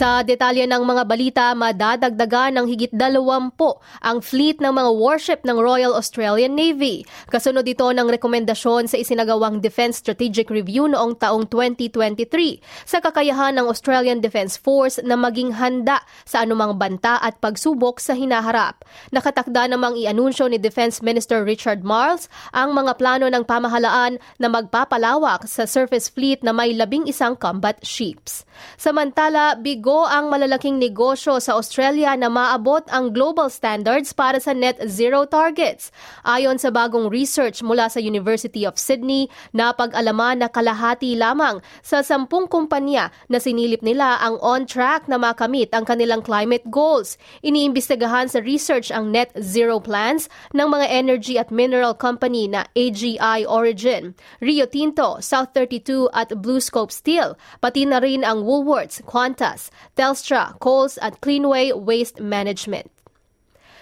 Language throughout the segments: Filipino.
Sa detalye ng mga balita, madadagdagan ng higit dalawampo ang fleet ng mga warship ng Royal Australian Navy. Kasunod ito ng rekomendasyon sa isinagawang Defense Strategic Review noong taong 2023 sa kakayahan ng Australian Defence Force na maging handa sa anumang banta at pagsubok sa hinaharap. Nakatakda namang i-anunsyo ni Defense Minister Richard Marles ang mga plano ng pamahalaan na magpapalawak sa surface fleet na may labing isang combat ships. Samantala, bigo Bigo ang malalaking negosyo sa Australia na maabot ang global standards para sa net zero targets. Ayon sa bagong research mula sa University of Sydney, napag-alaman na kalahati lamang sa sampung kumpanya na sinilip nila ang on-track na makamit ang kanilang climate goals. Iniimbestigahan sa research ang net zero plans ng mga energy at mineral company na AGI Origin, Rio Tinto, South 32 at BlueScope Steel, pati na rin ang Woolworths, Qantas, Telstra, Coles at Cleanway Waste Management.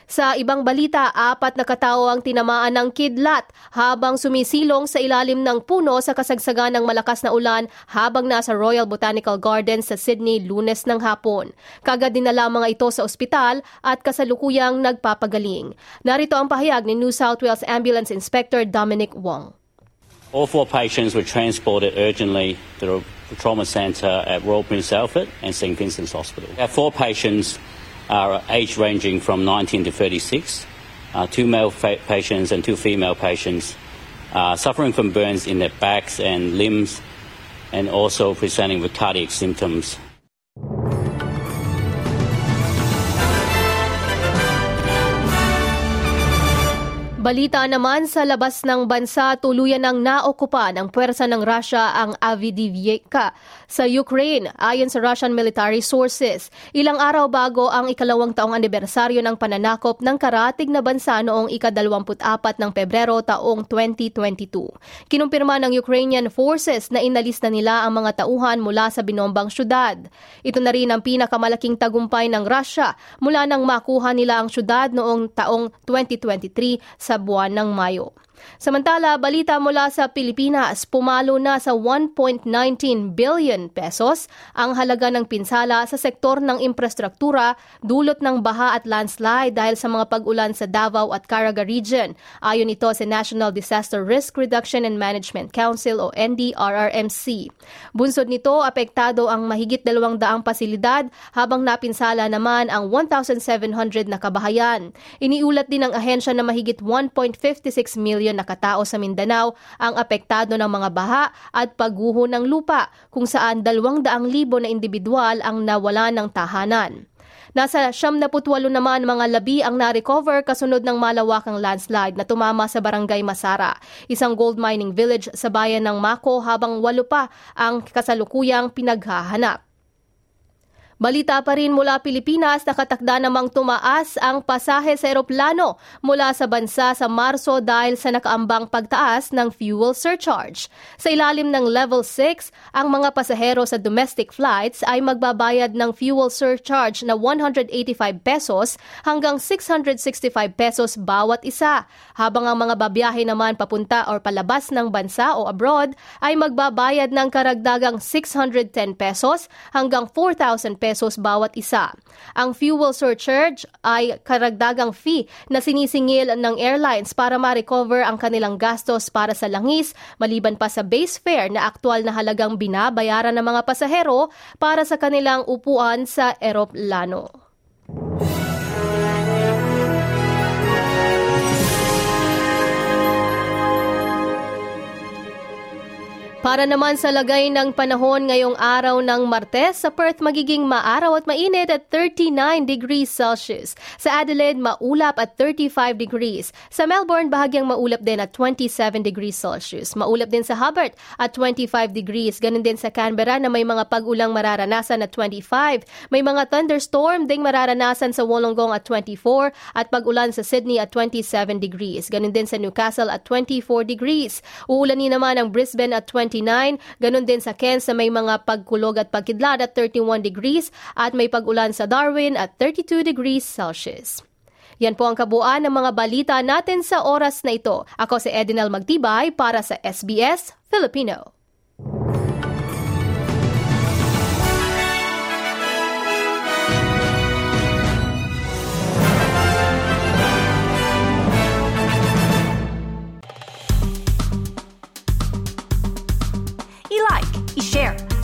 Sa ibang balita, apat na katao ang tinamaan ng kidlat habang sumisilong sa ilalim ng puno sa kasagsagan ng malakas na ulan habang nasa Royal Botanical Gardens sa Sydney lunes ng hapon. Kagad dinala mga ito sa ospital at kasalukuyang nagpapagaling. Narito ang pahayag ni New South Wales Ambulance Inspector Dominic Wong. All four patients were transported urgently to the trauma centre at Royal Prince Alfred and St Vincent's Hospital. Our four patients are age ranging from 19 to 36, uh, two male fa- patients and two female patients uh, suffering from burns in their backs and limbs and also presenting with cardiac symptoms. Balita naman sa labas ng bansa, tuluyan ng naokupa ng puwersa ng Russia ang Avdiivka sa Ukraine ayon sa Russian military sources. Ilang araw bago ang ikalawang taong anibersaryo ng pananakop ng karatig na bansa noong ika-24 ng Pebrero taong 2022. Kinumpirma ng Ukrainian forces na inalis na nila ang mga tauhan mula sa binombang syudad. Ito na rin ang pinakamalaking tagumpay ng Russia mula nang makuha nila ang syudad noong taong 2023 sa buwan ng Mayo. Samantala, balita mula sa Pilipinas, pumalo na sa 1.19 billion pesos ang halaga ng pinsala sa sektor ng infrastruktura dulot ng baha at landslide dahil sa mga pag-ulan sa Davao at Caraga region. Ayon ito sa National Disaster Risk Reduction and Management Council o NDRRMC. Bunsod nito, apektado ang mahigit dalawang daang pasilidad habang napinsala naman ang 1,700 na kabahayan. Iniulat din ng ahensya na mahigit 1.56 million milyon na katao sa Mindanao ang apektado ng mga baha at pagguho ng lupa kung saan 200,000 na individual ang nawala ng tahanan. Nasa 78 naman mga labi ang na-recover kasunod ng malawakang landslide na tumama sa barangay Masara, isang gold mining village sa bayan ng Mako habang walo pa ang kasalukuyang pinaghahanap. Balita pa rin mula Pilipinas, nakatakda namang tumaas ang pasahe sa eroplano mula sa bansa sa Marso dahil sa nakaambang pagtaas ng fuel surcharge. Sa ilalim ng Level 6, ang mga pasahero sa domestic flights ay magbabayad ng fuel surcharge na 185 pesos hanggang 665 pesos bawat isa, habang ang mga babiyahe naman papunta or palabas ng bansa o abroad ay magbabayad ng karagdagang 610 pesos hanggang 4,000 pesos pesos bawat isa. Ang fuel surcharge ay karagdagang fee na sinisingil ng airlines para ma-recover ang kanilang gastos para sa langis maliban pa sa base fare na aktual na halagang binabayaran ng mga pasahero para sa kanilang upuan sa eroplano. Para naman sa lagay ng panahon ngayong araw ng Martes, sa Perth magiging maaraw at mainit at 39 degrees Celsius. Sa Adelaide, maulap at 35 degrees. Sa Melbourne, bahagyang maulap din at 27 degrees Celsius. Maulap din sa Hobart at 25 degrees. Ganun din sa Canberra na may mga pag-ulang mararanasan at 25. May mga thunderstorm ding mararanasan sa Wollongong at 24 at pag-ulan sa Sydney at 27 degrees. Ganun din sa Newcastle at 24 degrees. Uulanin naman ang Brisbane at 20 29. Ganon din sa Cairns na may mga pagkulog at pagkidlat at 31 degrees at may pag-ulan sa Darwin at 32 degrees Celsius. Yan po ang kabuuan ng mga balita natin sa oras na ito. Ako si Edinel Magtibay para sa SBS Filipino.